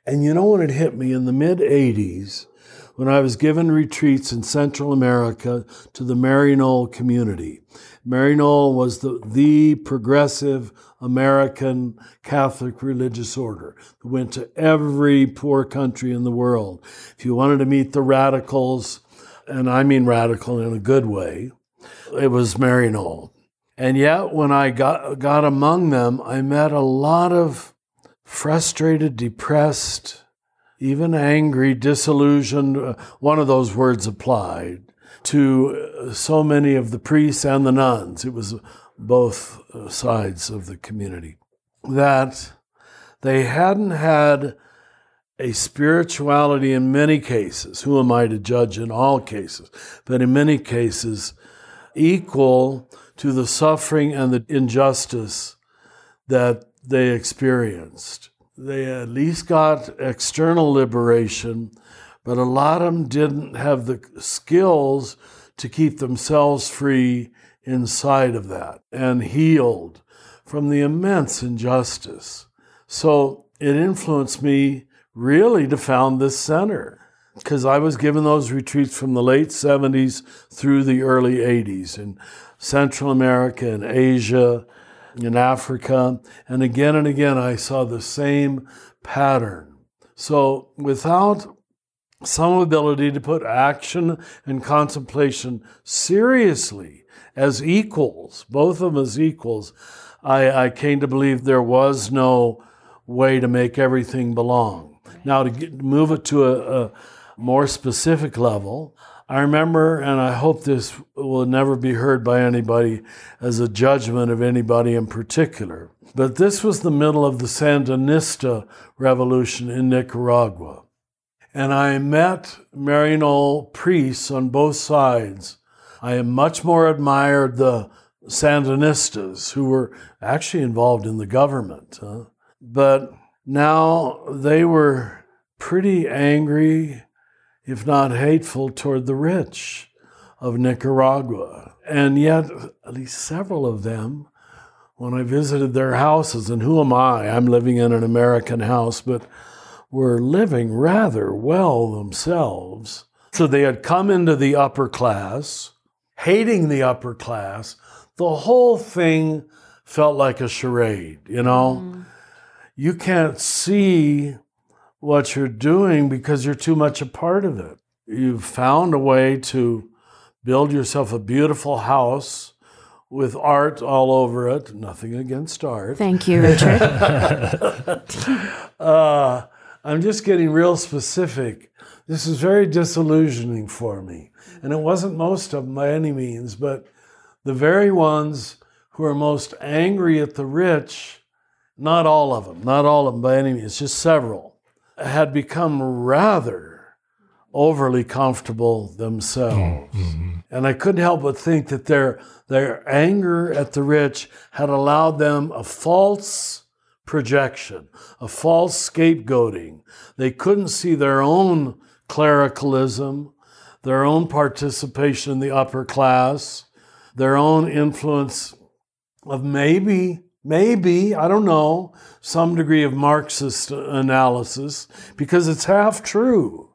and you know when it hit me in the mid 80s, when I was given retreats in Central America to the Maryknoll community. Maryknoll was the, the progressive American Catholic religious order that went to every poor country in the world. If you wanted to meet the radicals, and I mean radical in a good way, it was Maryknoll. And yet, when I got, got among them, I met a lot of frustrated, depressed, even angry, disillusioned. Uh, one of those words applied to uh, so many of the priests and the nuns. It was both uh, sides of the community. That they hadn't had a spirituality in many cases. Who am I to judge in all cases? But in many cases, equal to the suffering and the injustice that they experienced. They at least got external liberation, but a lot of them didn't have the skills to keep themselves free inside of that and healed from the immense injustice. So it influenced me really to found this center because I was given those retreats from the late 70s through the early 80s in Central America and Asia, in Africa. And again and again, I saw the same pattern. So without some ability to put action and contemplation seriously as equals, both of them as equals, I, I came to believe there was no way to make everything belong. Now, to get, move it to a, a more specific level, I remember, and I hope this will never be heard by anybody as a judgment of anybody in particular, but this was the middle of the Sandinista revolution in Nicaragua. And I met Maryknoll priests on both sides. I much more admired the Sandinistas, who were actually involved in the government. Huh? But now they were pretty angry, if not hateful, toward the rich of Nicaragua. And yet, at least several of them, when I visited their houses, and who am I? I'm living in an American house, but were living rather well themselves. So they had come into the upper class, hating the upper class. The whole thing felt like a charade, you know? Mm. You can't see what you're doing because you're too much a part of it. You've found a way to build yourself a beautiful house with art all over it. Nothing against art. Thank you, Richard. (laughs) uh, I'm just getting real specific. This is very disillusioning for me. And it wasn't most of them by any means, but the very ones who are most angry at the rich, not all of them, not all of them by any means, just several, had become rather overly comfortable themselves. Mm-hmm. And I couldn't help but think that their, their anger at the rich had allowed them a false projection, a false scapegoating. They couldn't see their own clericalism, their own participation in the upper class, their own influence of maybe, maybe, I don't know, some degree of Marxist analysis, because it's half true.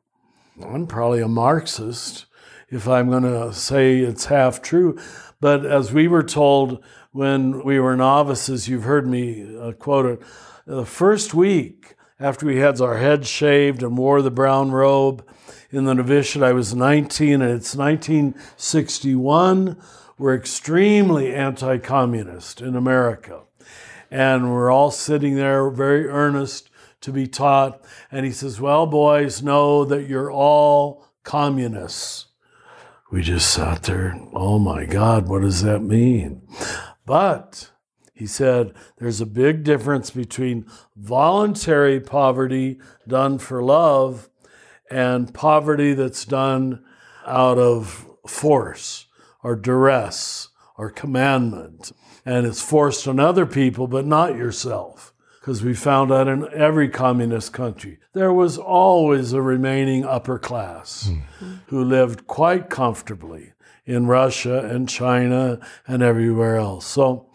I'm probably a Marxist if I'm going to say it's half true. But as we were told when we were novices, you've heard me uh, quote it, the first week after we had our heads shaved and wore the brown robe in the novitiate, I was 19 and it's 1961. We're extremely anti communist in America. And we're all sitting there very earnest to be taught. And he says, Well, boys, know that you're all communists. We just sat there, oh my God, what does that mean? But he said there's a big difference between voluntary poverty done for love and poverty that's done out of force or duress or commandment. And it's forced on other people, but not yourself. Because we found out in every communist country, there was always a remaining upper class mm. who lived quite comfortably in Russia and China and everywhere else. So,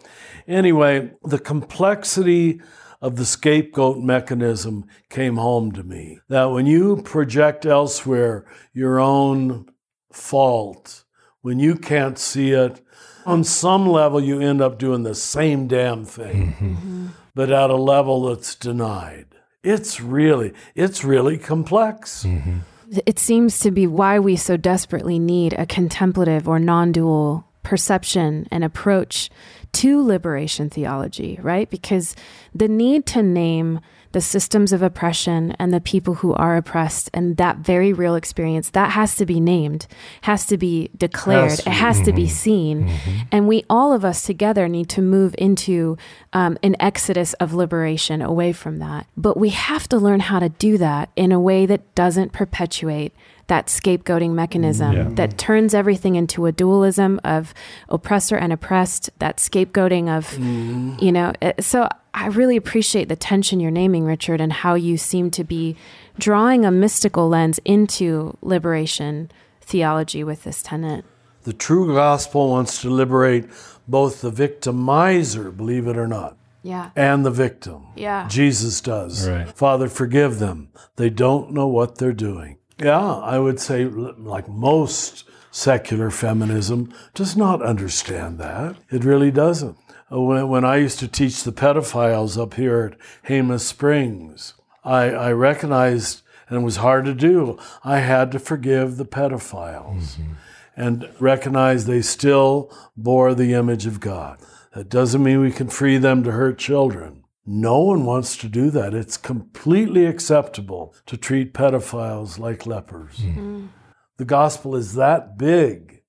anyway, the complexity of the scapegoat mechanism came home to me. That when you project elsewhere your own fault, when you can't see it, on some level you end up doing the same damn thing, mm-hmm. but at a level that's denied. It's really, it's really complex. Mm-hmm. It seems to be why we so desperately need a contemplative or non dual perception and approach to liberation theology, right? Because the need to name the systems of oppression and the people who are oppressed and that very real experience that has to be named has to be declared it has mm-hmm. to be mm-hmm. seen mm-hmm. and we all of us together need to move into um, an exodus of liberation away from that but we have to learn how to do that in a way that doesn't perpetuate that scapegoating mechanism yeah. that turns everything into a dualism of oppressor and oppressed, that scapegoating of, mm. you know. Eh, so I really appreciate the tension you're naming, Richard, and how you seem to be drawing a mystical lens into liberation theology with this tenet. The true gospel wants to liberate both the victimizer, believe it or not, yeah. and the victim. Yeah. Jesus does. Right. Father, forgive them. They don't know what they're doing. Yeah, I would say, like most secular feminism, does not understand that. It really doesn't. Uh, when, when I used to teach the pedophiles up here at Jemez Springs, I, I recognized, and it was hard to do, I had to forgive the pedophiles mm-hmm. and recognize they still bore the image of God. That doesn't mean we can free them to hurt children. No one wants to do that. It's completely acceptable to treat pedophiles like lepers. Mm. The gospel is that big,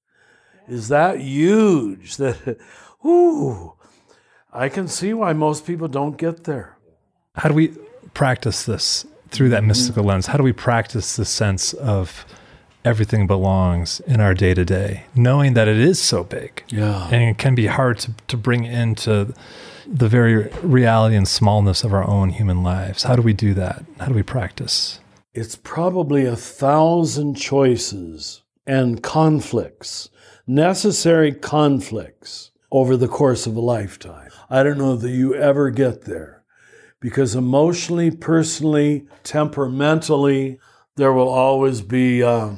is that huge that, (laughs) ooh, I can see why most people don't get there. How do we practice this through that mystical lens? How do we practice the sense of everything belongs in our day to day, knowing that it is so big? Yeah. And it can be hard to, to bring into the very reality and smallness of our own human lives. How do we do that? How do we practice? It's probably a thousand choices and conflicts, necessary conflicts over the course of a lifetime. I don't know that you ever get there because emotionally, personally, temperamentally, there will always be uh,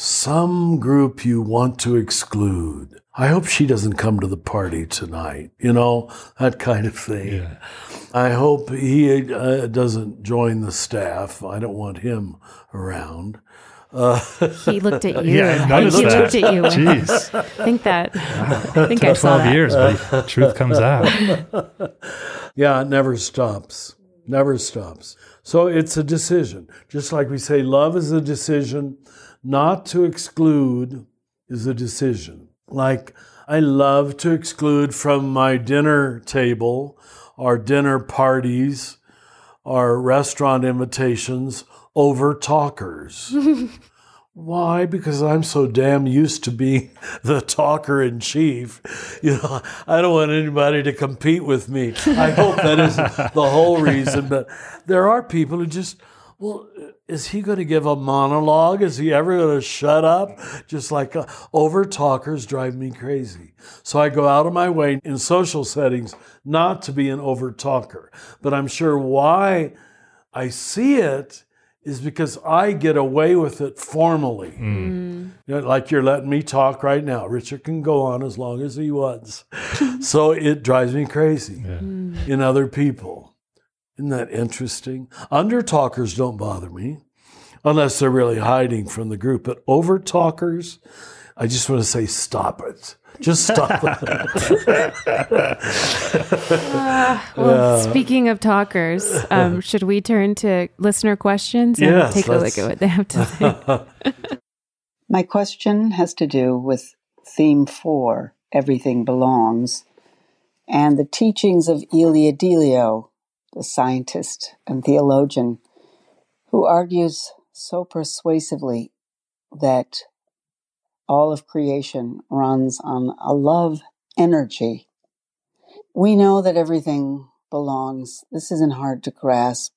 some group you want to exclude I hope she doesn't come to the party tonight, you know, that kind of thing. Yeah. I hope he uh, doesn't join the staff. I don't want him around. Uh, he looked at (laughs) you. Yeah, I he that. looked at you. Jeez. I (laughs) think that. (laughs) I think I saw 12 that. years, but truth comes out. yeah, it never stops. Never stops. So it's a decision. Just like we say, love is a decision. Not to exclude is a decision. Like, I love to exclude from my dinner table our dinner parties, our restaurant invitations, over talkers. (laughs) Why? Because I'm so damn used to being (laughs) the talker in chief. You know, I don't want anybody to compete with me. I hope that isn't (laughs) the whole reason, but there are people who just, well, is he going to give a monologue? Is he ever going to shut up? Just like uh, over talkers drive me crazy. So I go out of my way in social settings not to be an over talker. But I'm sure why I see it is because I get away with it formally. Mm. You know, like you're letting me talk right now. Richard can go on as long as he wants. (laughs) so it drives me crazy yeah. in other people. Isn't that interesting? Under talkers don't bother me unless they're really hiding from the group. But over talkers, I just want to say, stop it. Just stop it. uh, (laughs) well, yeah. speaking of talkers, um, (laughs) should we turn to listener questions and yes, take a look at what they have to (laughs) say? My question has to do with theme four, Everything Belongs, and the teachings of Ilia Delio the scientist and theologian, who argues so persuasively that all of creation runs on a love energy. We know that everything belongs. This isn't hard to grasp,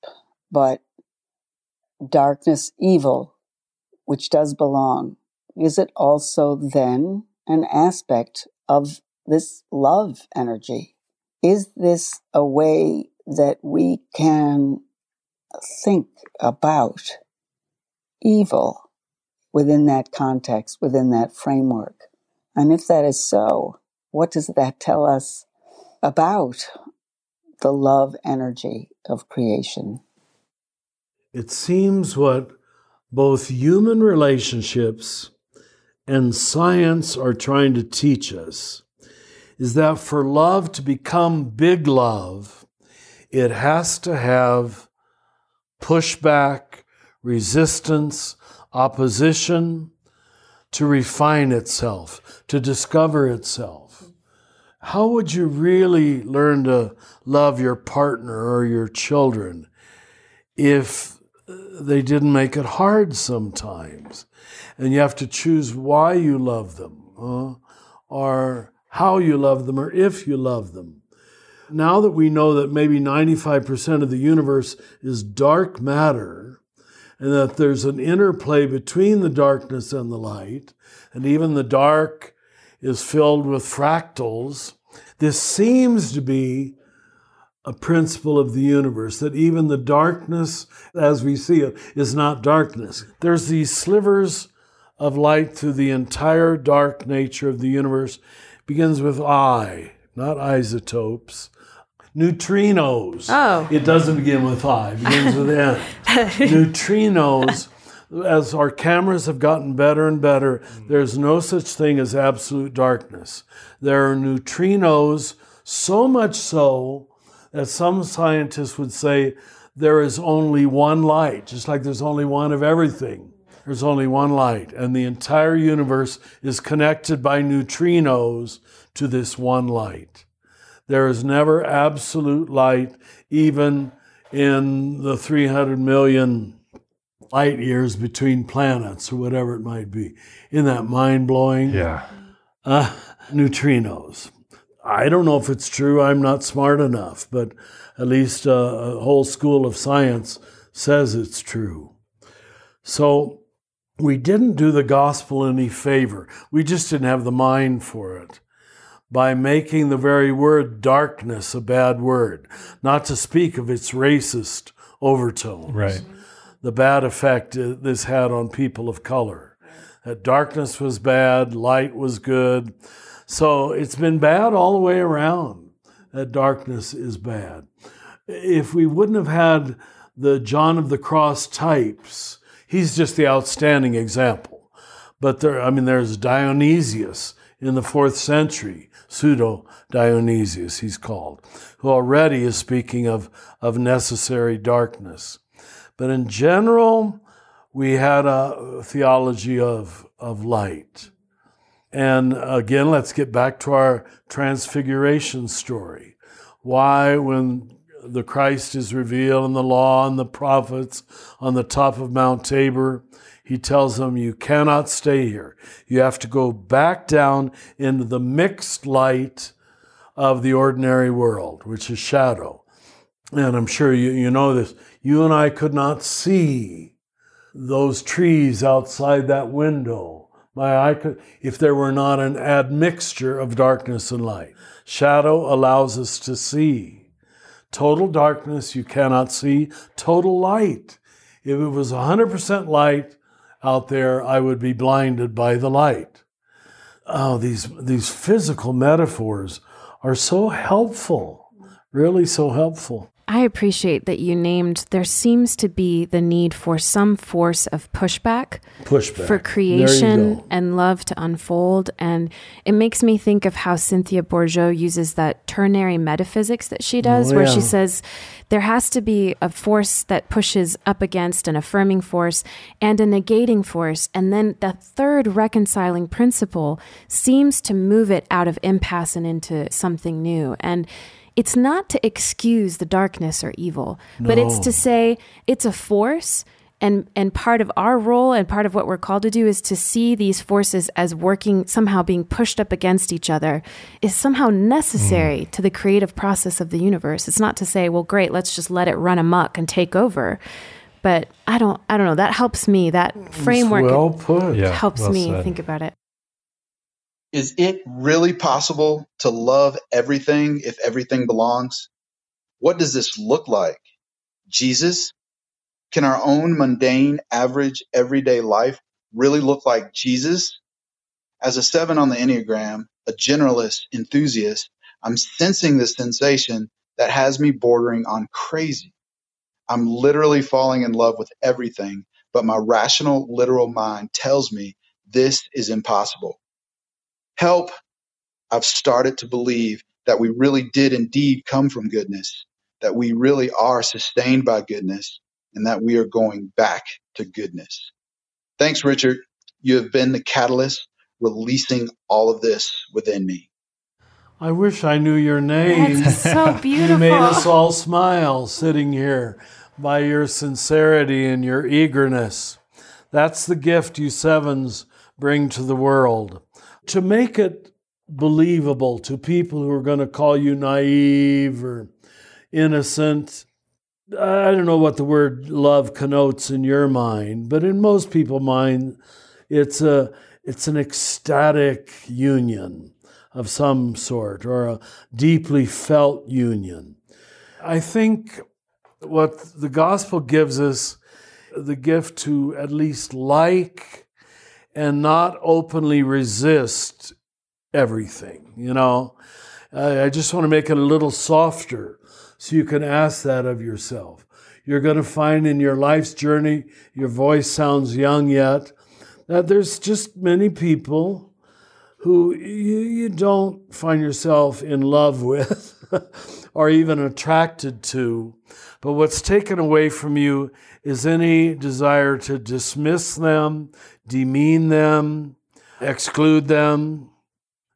but darkness, evil, which does belong, is it also then an aspect of this love energy? Is this a way that we can think about evil within that context, within that framework? And if that is so, what does that tell us about the love energy of creation? It seems what both human relationships and science are trying to teach us is that for love to become big love, it has to have pushback, resistance, opposition to refine itself, to discover itself. How would you really learn to love your partner or your children if they didn't make it hard sometimes? And you have to choose why you love them, or how you love them, or if you love them. Now that we know that maybe 95% of the universe is dark matter, and that there's an interplay between the darkness and the light, and even the dark is filled with fractals, this seems to be a principle of the universe that even the darkness as we see it is not darkness. There's these slivers of light through the entire dark nature of the universe. It begins with I, not isotopes. Neutrinos. Oh. It doesn't begin with I, it begins with N. (laughs) Neutrinos, as our cameras have gotten better and better, there's no such thing as absolute darkness. There are neutrinos, so much so that some scientists would say there is only one light, just like there's only one of everything. There's only one light, and the entire universe is connected by neutrinos to this one light. There is never absolute light, even in the 300 million light years between planets or whatever it might be. Isn't that mind blowing? Yeah. Uh, neutrinos. I don't know if it's true. I'm not smart enough, but at least uh, a whole school of science says it's true. So we didn't do the gospel any favor. We just didn't have the mind for it by making the very word darkness a bad word, not to speak of its racist overtones. Right. The bad effect this had on people of color. That darkness was bad, light was good. So it's been bad all the way around that darkness is bad. If we wouldn't have had the John of the Cross types, he's just the outstanding example. But there, I mean, there's Dionysius in the fourth century, pseudo Dionysius, he's called, who already is speaking of, of necessary darkness. But in general, we had a theology of, of light. And again, let's get back to our transfiguration story. Why, when the Christ is revealed in the law and the prophets on the top of Mount Tabor, he tells them, You cannot stay here. You have to go back down into the mixed light of the ordinary world, which is shadow. And I'm sure you, you know this. You and I could not see those trees outside that window my eye could, if there were not an admixture of darkness and light. Shadow allows us to see. Total darkness, you cannot see. Total light. If it was 100% light out there, I would be blinded by the light. Oh, these, these physical metaphors are so helpful, really so helpful. I appreciate that you named there seems to be the need for some force of pushback, pushback. for creation and love to unfold. And it makes me think of how Cynthia Bourgeault uses that ternary metaphysics that she does, Oh, where yeah. she says there has to be a force that pushes up against an affirming force and a negating force. And then the third reconciling principle seems to move it out of impasse and into something new. And it's not to excuse the darkness or evil, but it's to say it's a force. And, and part of our role and part of what we're called to do is to see these forces as working, somehow being pushed up against each other, is somehow necessary mm. to the creative process of the universe. It's not to say, well, great, let's just let it run amok and take over. But I don't I don't know. That helps me. That framework well put. Yeah, helps well me said. think about it. Is it really possible to love everything if everything belongs? What does this look like? Jesus? Can our own mundane, average, everyday life really look like Jesus? As a seven on the Enneagram, a generalist enthusiast, I'm sensing this sensation that has me bordering on crazy. I'm literally falling in love with everything, but my rational, literal mind tells me this is impossible. Help! I've started to believe that we really did indeed come from goodness, that we really are sustained by goodness, and that we are going back to goodness. Thanks, Richard. You have been the catalyst releasing all of this within me. I wish I knew your name. That's so beautiful. (laughs) You made us all smile sitting here by your sincerity and your eagerness. That's the gift you sevens bring to the world. To make it believable to people who are going to call you naive or innocent, I don't know what the word love connotes in your mind, but in most people's mind, it's a it's an ecstatic union of some sort or a deeply felt union. I think what the gospel gives us the gift to at least like and not openly resist everything, you know. I just want to make it a little softer so you can ask that of yourself. You're going to find in your life's journey, your voice sounds young yet, that there's just many people who you, you don't find yourself in love with (laughs) or even attracted to. But what's taken away from you is any desire to dismiss them, demean them, exclude them.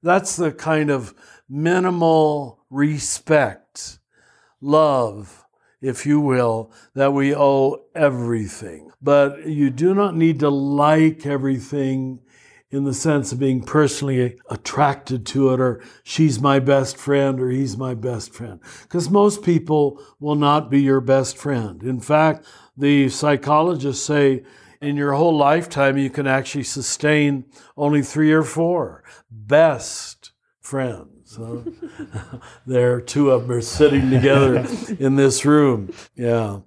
That's the kind of minimal respect, love, if you will, that we owe everything. But you do not need to like everything in the sense of being personally attracted to it or she's my best friend or he's my best friend. Because most people will not be your best friend. In fact, the psychologists say in your whole lifetime you can actually sustain only three or four best friends. huh? (laughs) there, two of them are sitting together (laughs) in this room. Yeah.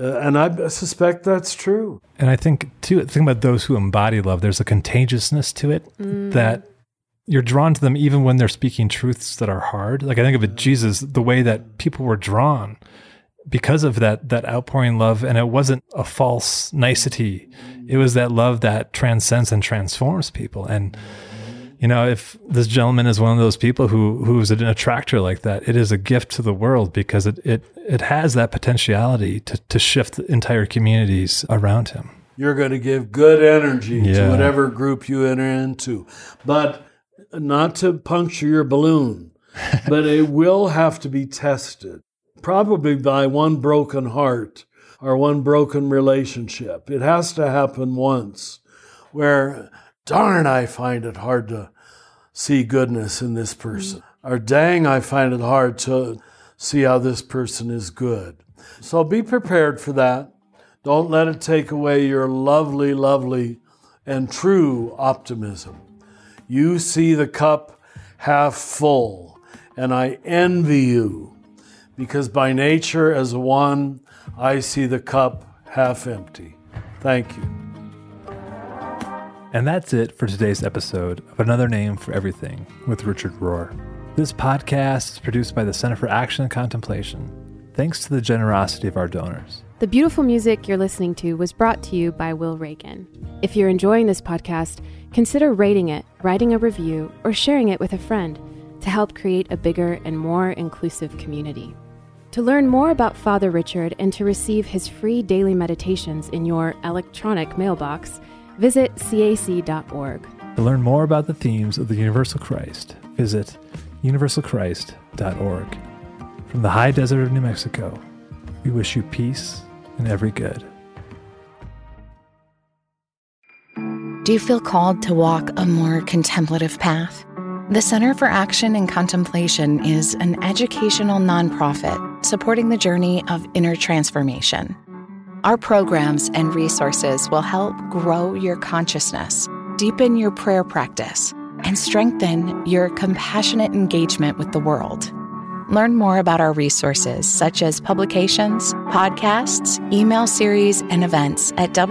Uh, and I suspect that's true. And I think too, think about those who embody love. There's a contagiousness to it that you're drawn to them even when they're speaking truths that are hard. Like I think of it, Jesus, the way that people were drawn because of that that outpouring love, and it wasn't a false nicety. It was that love that transcends and transforms people. And you know, if this gentleman is one of those people who who's an attractor like that, it is a gift to the world because it it it has that potentiality to to shift entire communities around him. You're going to give good energy to whatever group you enter into. But not to puncture your balloon, (laughs) but it will have to be tested, probably by one broken heart or one broken relationship. It has to happen once where, darn, I find it hard to see goodness in this person. Or dang, I find it hard to see how this person is good. So be prepared for that. Don't let it take away your lovely, lovely, and true optimism. You see the cup half full, and I envy you because by nature, as one, I see the cup half empty. Thank you. And that's it for today's episode of Another Name for Everything with Richard Rohr. This podcast is produced by the Center for Action and Contemplation, thanks to the generosity of our donors. The beautiful music you're listening to was brought to you by Will Reagan. If you're enjoying this podcast, consider rating it, writing a review, or sharing it with a friend to help create a bigger and more inclusive community. To learn more about Father Richard and to receive his free daily meditations in your electronic mailbox, visit cac.org. To learn more about the themes of the Universal Christ, visit universalchrist.org. From the high desert of New Mexico, we wish you peace and every good. Do you feel called to walk a more contemplative path? The Center for Action and Contemplation is an educational nonprofit supporting the journey of inner transformation. Our programs and resources will help grow your consciousness, deepen your prayer practice, and strengthen your compassionate engagement with the world. Learn more about our resources, such as publications, podcasts, email series, and events at www.cac.org.